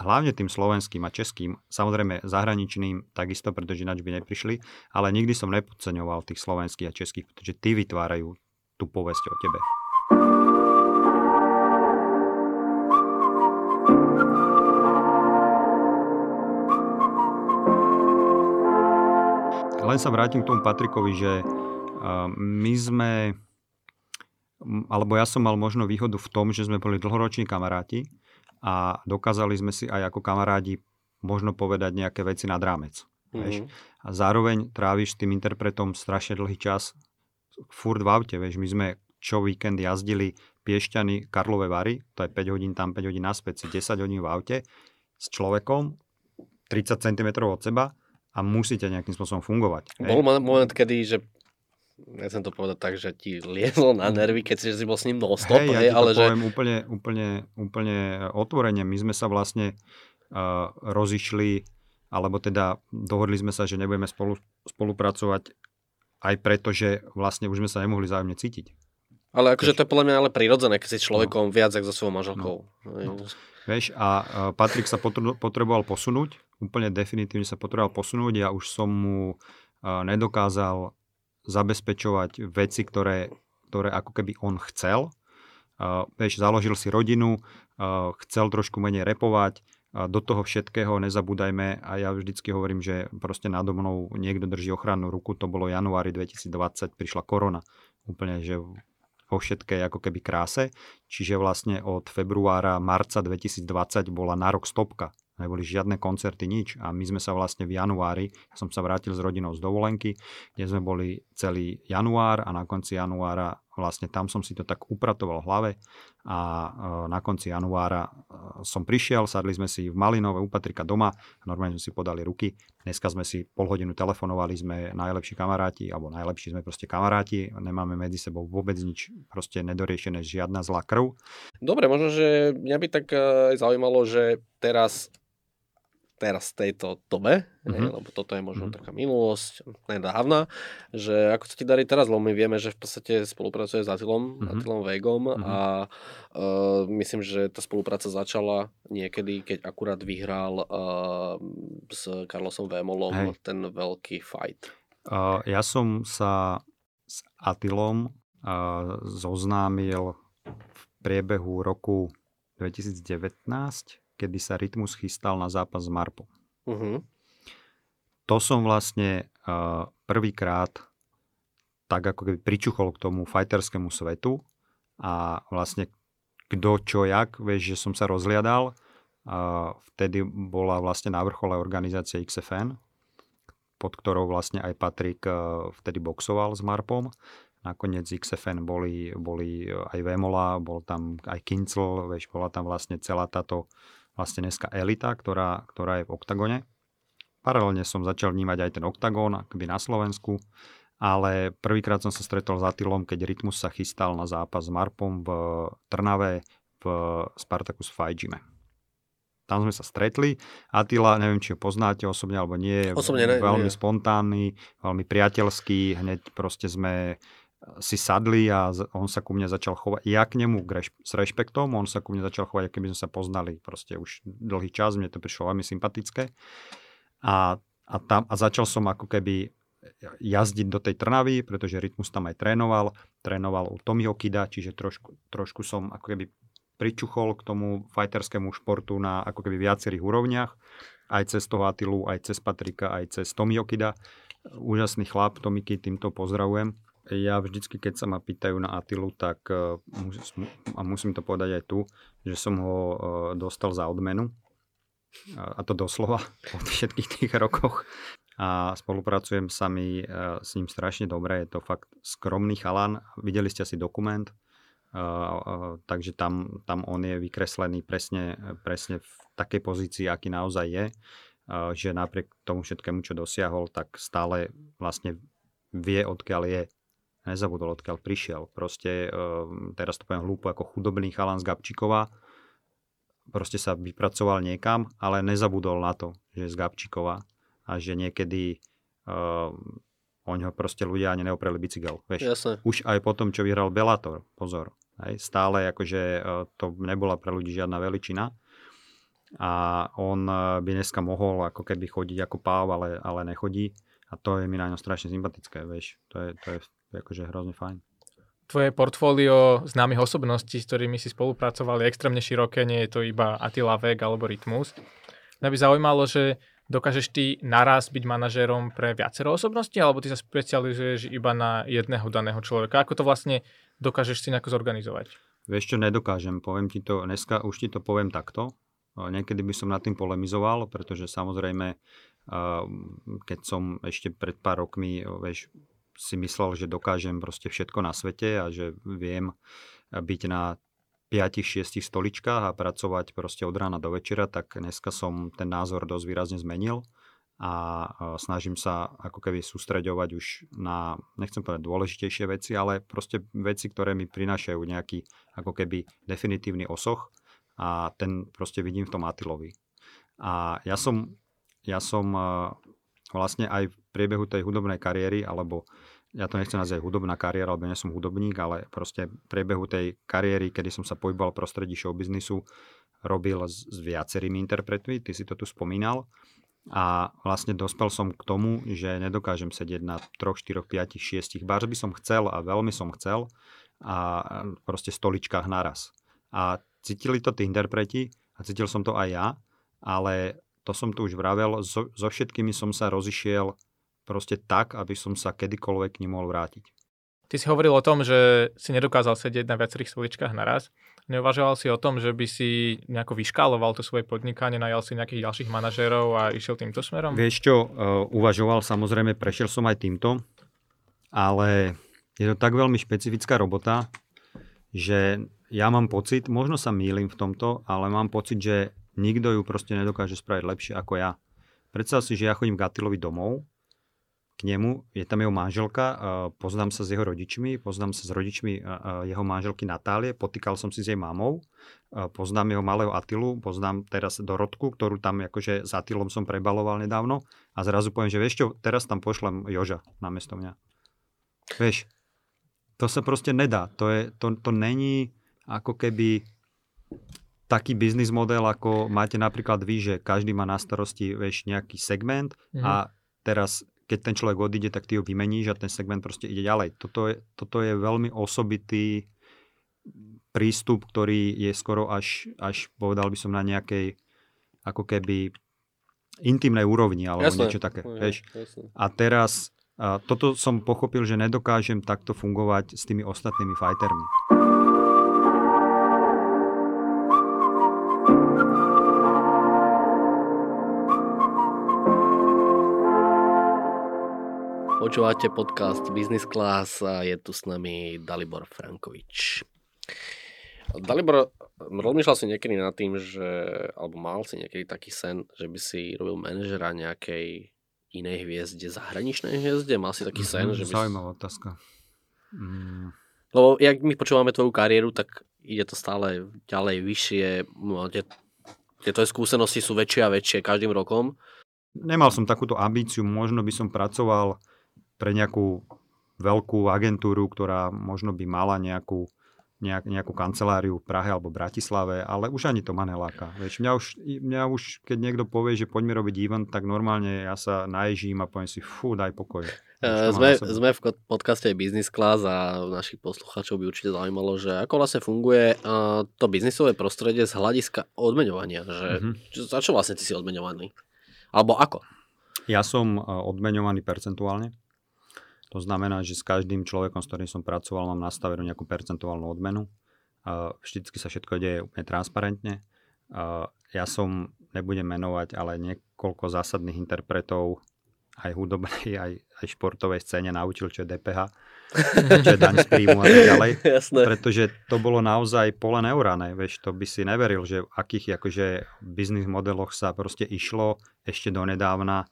Hlavne tým slovenským a českým, samozrejme zahraničným takisto, pretože ináč by neprišli, ale nikdy som nepodceňoval tých slovenských a českých, pretože tí vytvárajú tú povesť o tebe. Len sa vrátim k tomu Patrikovi, že my sme, alebo ja som mal možno výhodu v tom, že sme boli dlhoroční kamaráti a dokázali sme si aj ako kamarádi možno povedať nejaké veci nad rámec. Mm-hmm. A zároveň tráviš s tým interpretom strašne dlhý čas furt v aute. Vieš. My sme čo víkend jazdili Piešťany, Karlové Vary, to je 5 hodín tam, 5 hodín naspäť, si 10 hodín v aute s človekom 30 cm od seba a musíte nejakým spôsobom fungovať. Bol hej? moment, kedy, že nechcem to povedať tak, že ti liezlo na nervy, keď si, si bol s ním non-stop, hej, ja hej, ale že... úplne, úplne, úplne otvorene. My sme sa vlastne uh, rozišli, alebo teda dohodli sme sa, že nebudeme spolu, spolupracovať aj preto, že vlastne už sme sa nemohli zájomne cítiť. Ale akože to je podľa mňa ale prirodzené, keď si človekom no. viac ako so svojou manželkou. No. No. Vieš, a Patrik sa potreboval posunúť, úplne definitívne sa potreboval posunúť. Ja už som mu nedokázal zabezpečovať veci, ktoré, ktoré ako keby on chcel. Vieš, založil si rodinu, chcel trošku menej repovať, do toho všetkého nezabúdajme a ja vždycky hovorím, že proste nado mnou niekto drží ochrannú ruku, to bolo januári 2020, prišla korona. Úplne, že vo všetkej ako keby kráse. Čiže vlastne od februára, marca 2020 bola na rok stopka neboli žiadne koncerty, nič. A my sme sa vlastne v januári, ja som sa vrátil s rodinou z dovolenky, kde sme boli celý január a na konci januára vlastne tam som si to tak upratoval v hlave a e, na konci januára e, som prišiel, sadli sme si v Malinove u Patrika doma, normálne sme si podali ruky. Dneska sme si pol hodinu telefonovali, sme najlepší kamaráti, alebo najlepší sme proste kamaráti, nemáme medzi sebou vôbec nič proste nedoriešené, žiadna zlá krv. Dobre, možno, že mňa by tak e, zaujímalo, že teraz teraz v tejto dobe, mm-hmm. ne, lebo toto je možno mm-hmm. taká minulosť, nedávna, že ako sa ti darí teraz, lebo my vieme, že v podstate spolupracuje s Atilom, mm-hmm. Atilom Vegom mm-hmm. a uh, myslím, že tá spolupráca začala niekedy, keď akurát vyhral uh, s Carlosom Vémolom Hej. ten veľký fight. Uh, ja som sa s Atilom uh, zoznámil v priebehu roku 2019 kedy sa Rytmus chystal na zápas s Marpom. Uh-huh. To som vlastne uh, prvýkrát tak ako keby pričuchol k tomu fajterskému svetu a vlastne kto čo jak, vieš, že som sa rozliadal. Uh, vtedy bola vlastne na vrchole organizácia XFN, pod ktorou vlastne aj Patrik uh, vtedy boxoval s Marpom. Nakoniec XFN boli, boli aj Vemola, bol tam aj Kincel, vieš, bola tam vlastne celá táto vlastne dneska elita, ktorá, ktorá je v oktagone. Paralelne som začal vnímať aj ten oktagón, akoby na Slovensku, ale prvýkrát som sa stretol s Atilom, keď Rytmus sa chystal na zápas s Marpom v Trnave v Spartacus Fajžime. Tam sme sa stretli. Atila, neviem, či ho poznáte osobne alebo nie, je osobne ne, veľmi nie. spontánny, veľmi priateľský. Hneď proste sme si sadli a on sa ku mne začal chovať, ja k nemu s rešpektom, on sa ku mne začal chovať, keby sme sa poznali proste už dlhý čas, mne to prišlo veľmi sympatické. A a, tam, a začal som ako keby jazdiť do tej Trnavy, pretože Rytmus tam aj trénoval. Trénoval u Tomiho Kida, čiže trošku, trošku som ako keby pričuchol k tomu fajterskému športu na ako keby viacerých úrovniach. Aj cez toho Atilu, aj cez Patrika, aj cez Tomiho Kida. Úžasný chlap, Tomiky, týmto pozdravujem. Ja vždycky, keď sa ma pýtajú na Atilu, tak uh, a musím to povedať aj tu, že som ho uh, dostal za odmenu. A to doslova (laughs) po všetkých tých rokoch a spolupracujem sa mi e, s ním strašne dobre. Je to fakt skromný chalan. Videli ste asi dokument, e, e, takže tam, tam on je vykreslený presne, presne v takej pozícii, aký naozaj je, že napriek tomu všetkému, čo dosiahol, tak stále vlastne vie, odkiaľ je. Nezabudol, odkiaľ prišiel. Proste, teraz to poviem hlúpo, ako chudobný chalan z Gabčíkova, proste sa vypracoval niekam, ale nezabudol na to, že je z Gabčíkova a že niekedy uh, o ňo proste ľudia ani neopreli bicykel. Vieš, Jasne. už aj po tom, čo vyhral Bellator, pozor. Hej, stále akože uh, to nebola pre ľudí žiadna veličina a on uh, by dneska mohol ako keby chodiť ako páv, ale, ale nechodí a to je mi na ňom strašne sympatické, vieš. To je, to je akože hrozne fajn. Tvoje portfólio známych osobností, s ktorými si spolupracovali, je extrémne široké, nie je to iba Attila Vek alebo Rytmus. Mňa by zaujímalo, že dokážeš ty naraz byť manažérom pre viacero osobností, alebo ty sa specializuješ iba na jedného daného človeka? Ako to vlastne dokážeš si nejako zorganizovať? Vieš čo, nedokážem. Poviem ti to, dneska už ti to poviem takto. Niekedy by som nad tým polemizoval, pretože samozrejme, keď som ešte pred pár rokmi vieš, si myslel, že dokážem proste všetko na svete a že viem byť na 5-6 stoličkách a pracovať proste od rána do večera, tak dneska som ten názor dosť výrazne zmenil a snažím sa ako keby sústreďovať už na, nechcem povedať dôležitejšie veci, ale proste veci, ktoré mi prinášajú nejaký ako keby definitívny osoch a ten proste vidím v tom Atilovi. A ja som, ja som vlastne aj v priebehu tej hudobnej kariéry alebo ja to nechcem nazvať hudobná kariéra, alebo nie som hudobník, ale proste v priebehu tej kariéry, kedy som sa pohyboval v prostredí showbiznisu, robil s, s viacerými interpretmi, ty si to tu spomínal. A vlastne dospel som k tomu, že nedokážem sedieť na 3, 4, 5, 6 bars by som chcel a veľmi som chcel a proste stoličkách naraz. A cítili to tí interpreti a cítil som to aj ja, ale to som tu už vravel, so, so všetkými som sa rozišiel proste tak, aby som sa kedykoľvek k nim mohol vrátiť. Ty si hovoril o tom, že si nedokázal sedieť na viacerých stoličkách naraz. Neuvažoval si o tom, že by si nejako vyškáloval to svoje podnikanie, najal si nejakých ďalších manažérov a išiel týmto smerom? Vieš čo, uh, uvažoval, samozrejme, prešiel som aj týmto, ale je to tak veľmi špecifická robota, že ja mám pocit, možno sa mýlim v tomto, ale mám pocit, že nikto ju proste nedokáže spraviť lepšie ako ja. Predstav si, že ja chodím k Atilovi domov k nemu, je tam jeho manželka, poznám sa s jeho rodičmi, poznám sa s rodičmi jeho manželky Natálie, potýkal som si s jej mamou, poznám jeho malého Atilu, poznám teraz Dorotku, ktorú tam akože s Atilom som prebaloval nedávno a zrazu poviem, že vieš čo, teraz tam pošlem Joža namiesto mňa. Vieš, to sa proste nedá. To, je, to, to není ako keby taký biznis model, ako máte napríklad vy, že každý má na starosti vieš, nejaký segment mm-hmm. a teraz keď ten človek odíde, tak ty ho vymeníš a ten segment proste ide ďalej. Toto je, toto je veľmi osobitý prístup, ktorý je skoro až, až povedal by som na nejakej ako keby intimnej úrovni alebo jasne, niečo také. Jasne, vieš. Jasne. A teraz a toto som pochopil, že nedokážem takto fungovať s tými ostatnými fightermi. Počúvate podcast Business Class a je tu s nami Dalibor Frankovič. Dalibor, rozmýšľal si niekedy nad tým, že, alebo mal si niekedy taký sen, že by si robil manažera nejakej inej hviezde, zahraničnej hviezde? Mal si taký sen? Mm, že by Zaujímavá si... otázka. Mm. Lebo jak my počúvame tvoju kariéru, tak ide to stále ďalej, vyššie. Tie, tieto skúsenosti sú väčšie a väčšie každým rokom. Nemal som takúto ambíciu, možno by som pracoval pre nejakú veľkú agentúru, ktorá možno by mala nejakú, nejak, nejakú kanceláriu v Prahe alebo Bratislave, ale už ani to ma neláka. Vieš, mňa, už, mňa už, keď niekto povie, že poďme robiť event, tak normálne ja sa naježím a poviem si, fú, daj pokoj. Uh, sme, sme v podcaste Business Class a našich poslucháčov by určite zaujímalo, že ako vlastne funguje uh, to biznisové prostredie z hľadiska odmeňovania. Že, mm-hmm. čo, za čo vlastne ty si odmeňovaný? Alebo ako? Ja som uh, odmeňovaný percentuálne. To znamená, že s každým človekom, s ktorým som pracoval, mám nastavenú nejakú percentuálnu odmenu. Vždycky sa všetko deje úplne transparentne. Ja som, nebudem menovať, ale niekoľko zásadných interpretov aj hudobnej, aj, aj športovej scéne naučil, čo je DPH, čo je daň z príjmu a tak (laughs) ďalej. Jasné. Pretože to bolo naozaj pole neurané, vieš, to by si neveril, že v akých akože biznis modeloch sa proste išlo ešte donedávna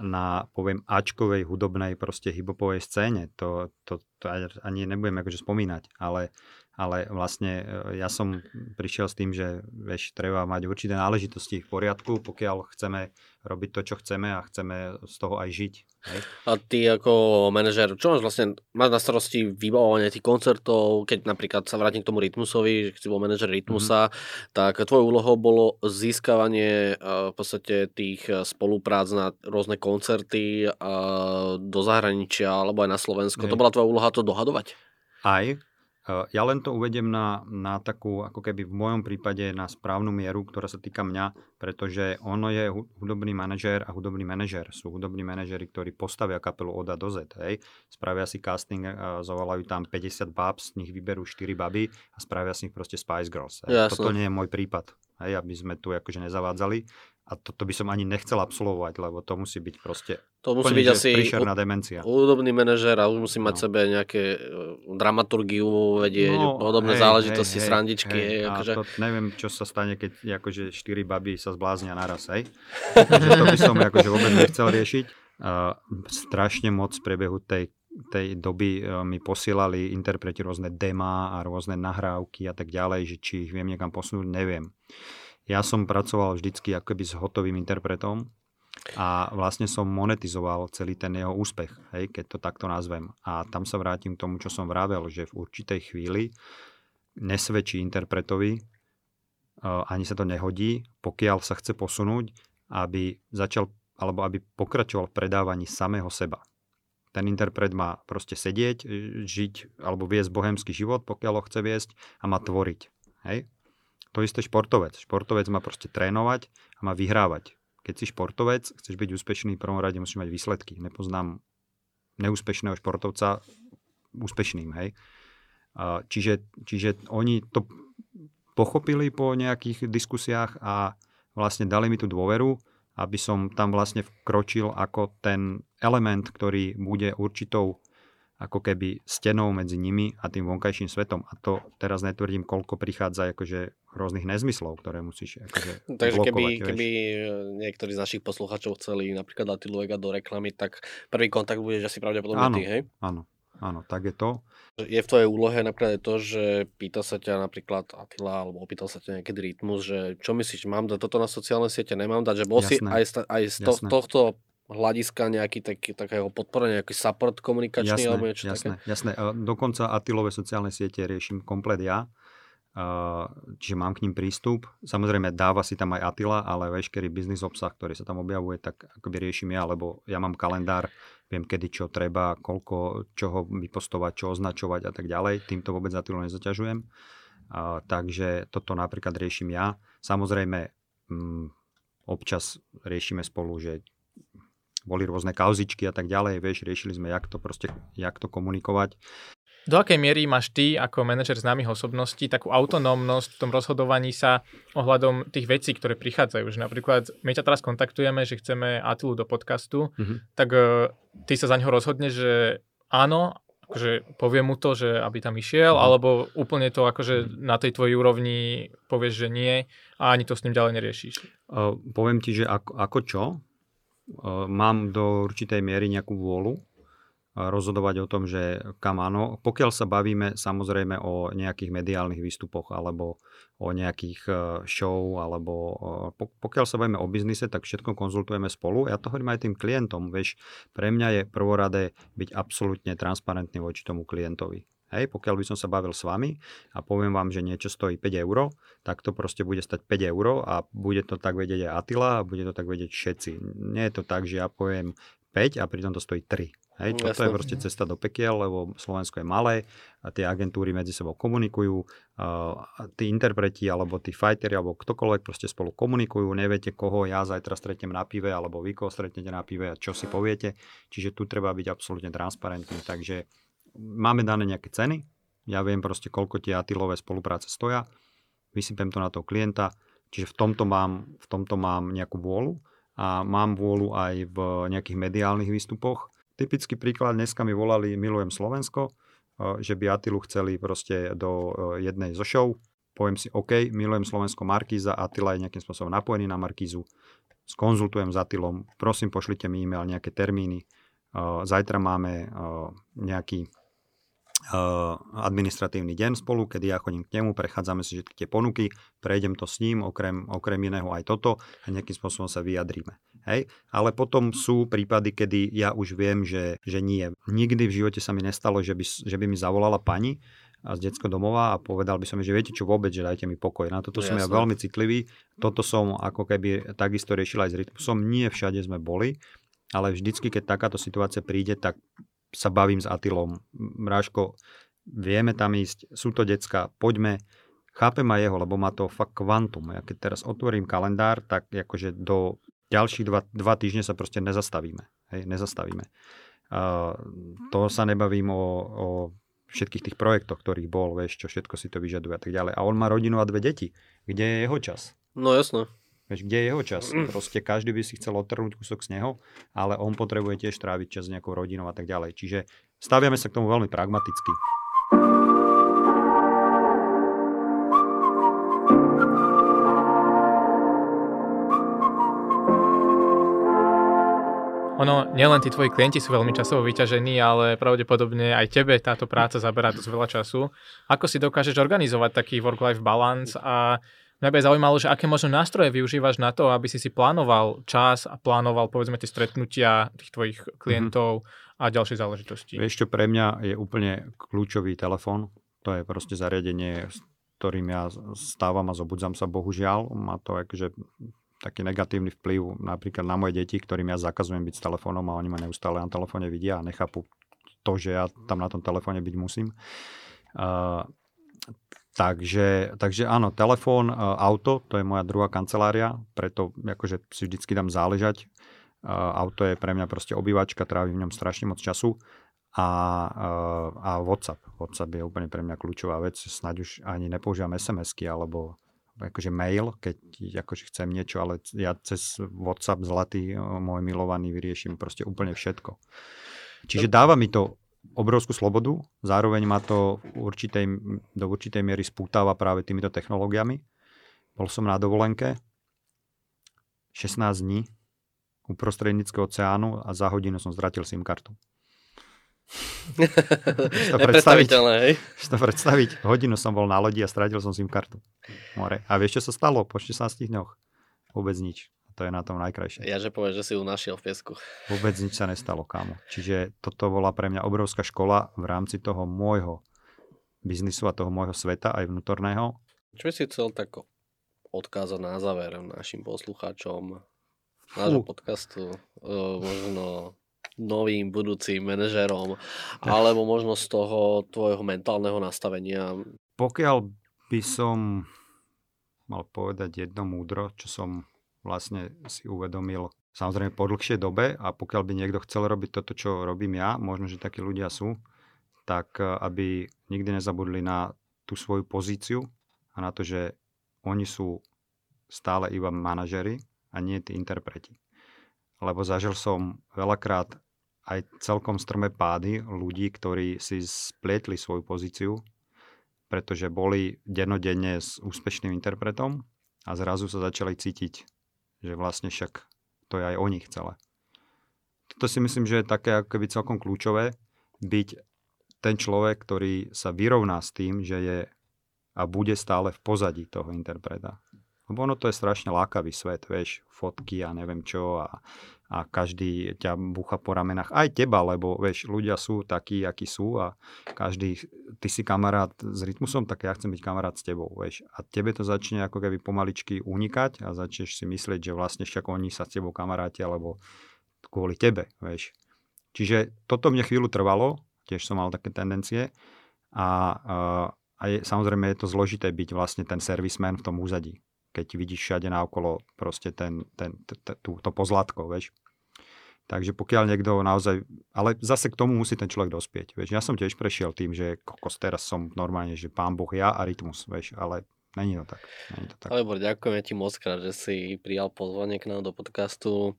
na, poviem, Ačkovej hudobnej proste hibopovej scéne. To, to, to ani nebudem akože spomínať, ale ale vlastne e, ja som prišiel s tým, že vieš, treba mať určité náležitosti v poriadku, pokiaľ chceme robiť to, čo chceme a chceme z toho aj žiť. Hej? A ty ako manažer, čo máš vlastne, máš na starosti vybavovanie tých koncertov, keď napríklad sa vrátim k tomu Rytmusovi, že si bol manažer Rytmusa, mm-hmm. tak tvojou úlohou bolo získavanie e, v podstate tých e, spoluprác na rôzne koncerty do zahraničia alebo aj na Slovensko. Hej. To bola tvoja úloha to dohadovať? Aj, ja len to uvedem na, na takú, ako keby v mojom prípade na správnu mieru, ktorá sa týka mňa, pretože ono je hudobný manažér a hudobný manažér. Sú hudobní manažéri, ktorí postavia kapelu od A do Z. Hej. Spravia si casting, uh, zavolajú tam 50 bab, z nich vyberú 4 baby a spravia si ich proste Spice Girls. Hej. Toto nie je môj prípad. Hej, aby sme tu akože nezavádzali a toto by som ani nechcel absolvovať, lebo to musí byť proste to musí byť asi príšerná demencia. Údobný manažer a už musí mať no. sebe nejaké e, dramaturgiu vedieť, no, podobné hej, záležitosti, hej, srandičky. Hej, hej, akože... to, neviem, čo sa stane, keď akože štyri baby sa zbláznia naraz, hej. (laughs) Takže to by som akože vôbec nechcel riešiť. Uh, strašne moc v priebehu tej tej doby uh, mi posielali interpreti rôzne demá a rôzne nahrávky a tak ďalej, že či ich viem niekam posunúť, neviem. Ja som pracoval vždycky akoby s hotovým interpretom a vlastne som monetizoval celý ten jeho úspech, hej, keď to takto nazvem. A tam sa vrátim k tomu, čo som vravel, že v určitej chvíli nesvedčí interpretovi, uh, ani sa to nehodí, pokiaľ sa chce posunúť, aby začal alebo aby pokračoval v predávaní samého seba. Ten interpret má proste sedieť, žiť alebo viesť bohemský život, pokiaľ ho chce viesť a má tvoriť. Hej? To isté športovec. Športovec má proste trénovať a má vyhrávať. Keď si športovec, chceš byť úspešný, v prvom rade musíš mať výsledky. Nepoznám neúspešného športovca úspešným, hej. Čiže, čiže oni to pochopili po nejakých diskusiách a vlastne dali mi tú dôveru, aby som tam vlastne vkročil ako ten element, ktorý bude určitou ako keby stenou medzi nimi a tým vonkajším svetom. A to teraz netvrdím, koľko prichádza akože rôznych nezmyslov, ktoré musíš akože Takže blokovať, keby, keby niektorí z našich poslucháčov chceli napríklad dať Luega do reklamy, tak prvý kontakt bude asi pravdepodobne áno, ty, hej? Áno, áno, tak je to. Je v tvojej úlohe napríklad to, že pýta sa ťa napríklad Attila, alebo opýtal sa ťa niekedy Rytmus, že čo myslíš, mám dať toto na sociálne siete, nemám dať, že bol Jasné. si aj, aj z to, tohto hľadiska nejaký taký, takého podporenia, nejaký support komunikačný jasné, alebo niečo jasné, také? Jasné, dokonca Atilové sociálne siete riešim komplet ja, čiže mám k ním prístup. Samozrejme dáva si tam aj Atila, ale veškerý biznis obsah, ktorý sa tam objavuje, tak akoby riešim ja, lebo ja mám kalendár, viem kedy čo treba, koľko čoho vypostovať, čo označovať a tak ďalej. Týmto vôbec Atilu nezaťažujem. A, takže toto napríklad riešim ja. Samozrejme, mm, občas riešime spolu, že boli rôzne kauzičky a tak ďalej, vieš, riešili sme, jak to proste, jak to komunikovať. Do akej miery máš ty ako manažer známych osobností takú autonómnosť v tom rozhodovaní sa ohľadom tých vecí, ktoré prichádzajú? Že napríklad my ťa teraz kontaktujeme, že chceme Atilu do podcastu, mm-hmm. tak uh, ty sa za neho rozhodneš, že áno, akože povie mu to, že aby tam išiel, mm. alebo úplne to akože na tej tvojej úrovni povieš, že nie a ani to s ním ďalej neriešiš? Uh, poviem ti, že ako, ako čo? Mám do určitej miery nejakú vôľu rozhodovať o tom, že kam áno. Pokiaľ sa bavíme samozrejme o nejakých mediálnych výstupoch alebo o nejakých e, show alebo pokiaľ sa bavíme o biznise, tak všetko konzultujeme spolu. Ja to hovorím aj tým klientom. Vieš, pre mňa je prvoradé byť absolútne transparentný voči tomu klientovi. Hej, pokiaľ by som sa bavil s vami a poviem vám, že niečo stojí 5 eur, tak to proste bude stať 5 eur a bude to tak vedieť aj Atila a bude to tak vedieť všetci. Nie je to tak, že ja poviem 5 a pritom to stojí 3. Hej, toto Jasne. je proste cesta do pekiel, lebo Slovensko je malé a tie agentúry medzi sebou komunikujú, a tí interpreti alebo tí fighteri alebo ktokoľvek proste spolu komunikujú, neviete koho ja zajtra stretnem na pive alebo vy koho stretnete na pive a čo si poviete, čiže tu treba byť absolútne transparentný, takže máme dané nejaké ceny, ja viem proste koľko tie atilové spolupráce stoja, vysypem to na toho klienta, čiže v tomto mám, v tomto mám nejakú vôľu a mám vôľu aj v nejakých mediálnych výstupoch, Typický príklad, dneska mi volali Milujem Slovensko, eh, že by Atilu chceli proste do eh, jednej zo show. Poviem si, OK, Milujem Slovensko Markíza, Atila je nejakým spôsobom napojený na Markízu. Skonzultujem s Atilom, prosím, pošlite mi e-mail, nejaké termíny. Eh, zajtra máme nejaký administratívny deň spolu, kedy ja chodím k nemu, prechádzame si všetky tie ponuky, prejdem to s ním, okrem, okrem iného aj toto a nejakým spôsobom sa vyjadríme. Hej? Ale potom sú prípady, kedy ja už viem, že, že nie. Nikdy v živote sa mi nestalo, že by, že by mi zavolala pani z detského domova a povedal by som, že viete čo vôbec, že dajte mi pokoj. Na toto no, som jasné. ja veľmi citlivý. Toto som ako keby takisto riešil aj s rytmusom. Nie všade sme boli, ale vždycky, keď takáto situácia príde, tak sa bavím s Atilom. Mráško, vieme tam ísť, sú to decka, poďme, chápem aj jeho, lebo má to fakt kvantum. Ja keď teraz otvorím kalendár, tak akože do ďalších dva, dva týždne sa proste nezastavíme. Hej, nezastavíme. Uh, to sa nebavím o, o všetkých tých projektoch, ktorých bol, vieš, čo všetko si to vyžaduje a tak ďalej. A on má rodinu a dve deti. Kde je jeho čas? No jasné. Vieš, kde je jeho čas? Mm. Proste každý by si chcel odtrhnúť kúsok z neho, ale on potrebuje tiež tráviť čas s nejakou rodinou a tak ďalej. Čiže staviame sa k tomu veľmi pragmaticky. Ono, nielen tí tvoji klienti sú veľmi časovo vyťažení, ale pravdepodobne aj tebe táto práca zaberá dosť veľa času. Ako si dokážeš organizovať taký work-life balance a Mňa by zaujímalo, že aké možno nástroje využívaš na to, aby si si plánoval čas a plánoval povedzme tie stretnutia tých tvojich mhm. klientov mm-hmm. a ďalšie záležitosti. Vieš čo, pre mňa je úplne kľúčový telefón. To je proste zariadenie, s ktorým ja stávam a zobudzam sa, bohužiaľ. Má to akože taký negatívny vplyv napríklad na moje deti, ktorým ja zakazujem byť s telefónom a oni ma neustále na telefóne vidia a nechápu to, že ja tam na tom telefóne byť musím. Uh, Takže, takže áno, telefón, e, auto, to je moja druhá kancelária, preto akože si vždycky dám záležať. E, auto je pre mňa proste obývačka, trávi v ňom strašne moc času. A, e, a WhatsApp. WhatsApp je úplne pre mňa kľúčová vec. Snaď už ani nepoužívam SMS-ky alebo akože mail, keď akože chcem niečo, ale ja cez WhatsApp zlatý, môj milovaný, vyrieším proste úplne všetko. Čiže dáva mi to obrovskú slobodu, zároveň ma to určitej, do určitej miery spútava práve týmito technológiami. Bol som na dovolenke 16 dní uprostred Indického oceánu a za hodinu som ztratil SIM kartu. to predstaviť, hej? to predstaviť. Hodinu som bol na lodi a stratil som SIM kartu. More. A vieš, čo sa stalo po 16 dňoch? Vôbec nič to je na tom najkrajšie. Ja že povieš, že si ju našiel v piesku. Vôbec nič sa nestalo, kámo. Čiže toto bola pre mňa obrovská škola v rámci toho môjho biznisu a toho môjho sveta, aj vnútorného. Čo by si chcel tak odkázať na záver našim poslucháčom nášho podcastu? možno novým budúcim manažerom, (laughs) alebo možno z toho tvojho mentálneho nastavenia? Pokiaľ by som mal povedať jedno múdro, čo som vlastne si uvedomil samozrejme po dlhšej dobe a pokiaľ by niekto chcel robiť toto, čo robím ja, možno, že takí ľudia sú, tak eh, aby nikdy nezabudli na tú svoju pozíciu a na to, že oni sú stále iba manažery a nie tí interpreti. Lebo zažil som veľakrát aj celkom strmé pády ľudí, ktorí si splietli svoju pozíciu, pretože boli denodenne s úspešným interpretom a zrazu sa začali cítiť že vlastne však to je aj o nich celé. Toto si myslím, že je také ako keby celkom kľúčové, byť ten človek, ktorý sa vyrovná s tým, že je a bude stále v pozadí toho interpreta. Lebo ono to je strašne lákavý svet, vieš, fotky a neviem čo a, a každý ťa bucha po ramenách, aj teba, lebo vieš, ľudia sú takí, akí sú a každý, ty si kamarát s rytmusom, tak ja chcem byť kamarát s tebou, vieš. A tebe to začne ako keby pomaličky unikať a začneš si myslieť, že vlastne však oni sa s tebou kamaráti, alebo kvôli tebe, vieš. Čiže toto mne chvíľu trvalo, tiež som mal také tendencie a, a je, samozrejme je to zložité byť vlastne ten servisman v tom úzadí keď vidíš všade naokolo proste ten, ten, t, to pozlatko, vieš. Takže pokiaľ niekto naozaj, ale zase k tomu musí ten človek dospieť. Vieš, ja som tiež prešiel tým, že kokos teraz som normálne, že pán Boh ja a rytmus, vieš, ale není to tak. Není to tak. Alebo ďakujeme ti moc krát, že si prijal pozvanie k nám do podcastu.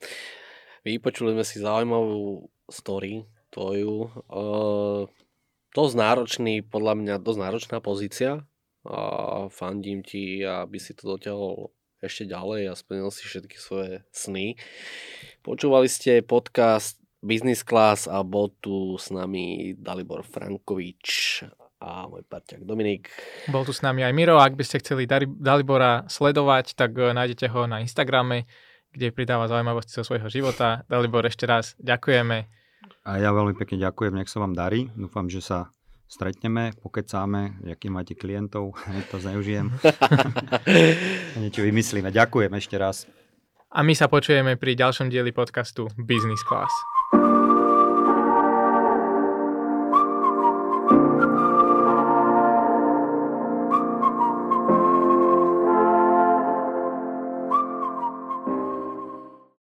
Vypočuli sme si zaujímavú story tvoju. Uh, dosť náročný, podľa mňa dosť náročná pozícia, a fandím ti, aby si to dotiahol ešte ďalej a splnil si všetky svoje sny. Počúvali ste podcast Business Class a bol tu s nami Dalibor Frankovič a môj parťák Dominik. Bol tu s nami aj Miro, ak by ste chceli Dalibora sledovať, tak eh, nájdete ho na Instagrame, kde pridáva zaujímavosti zo svojho života. Dalibor, ešte raz ďakujeme. A ja veľmi pekne ďakujem, nech sa vám darí. Dúfam, že sa stretneme, pokecáme, aký máte klientov, (laughs) to zneužijem. (laughs) Niečo vymyslíme. Ďakujem ešte raz. A my sa počujeme pri ďalšom dieli podcastu Business Class.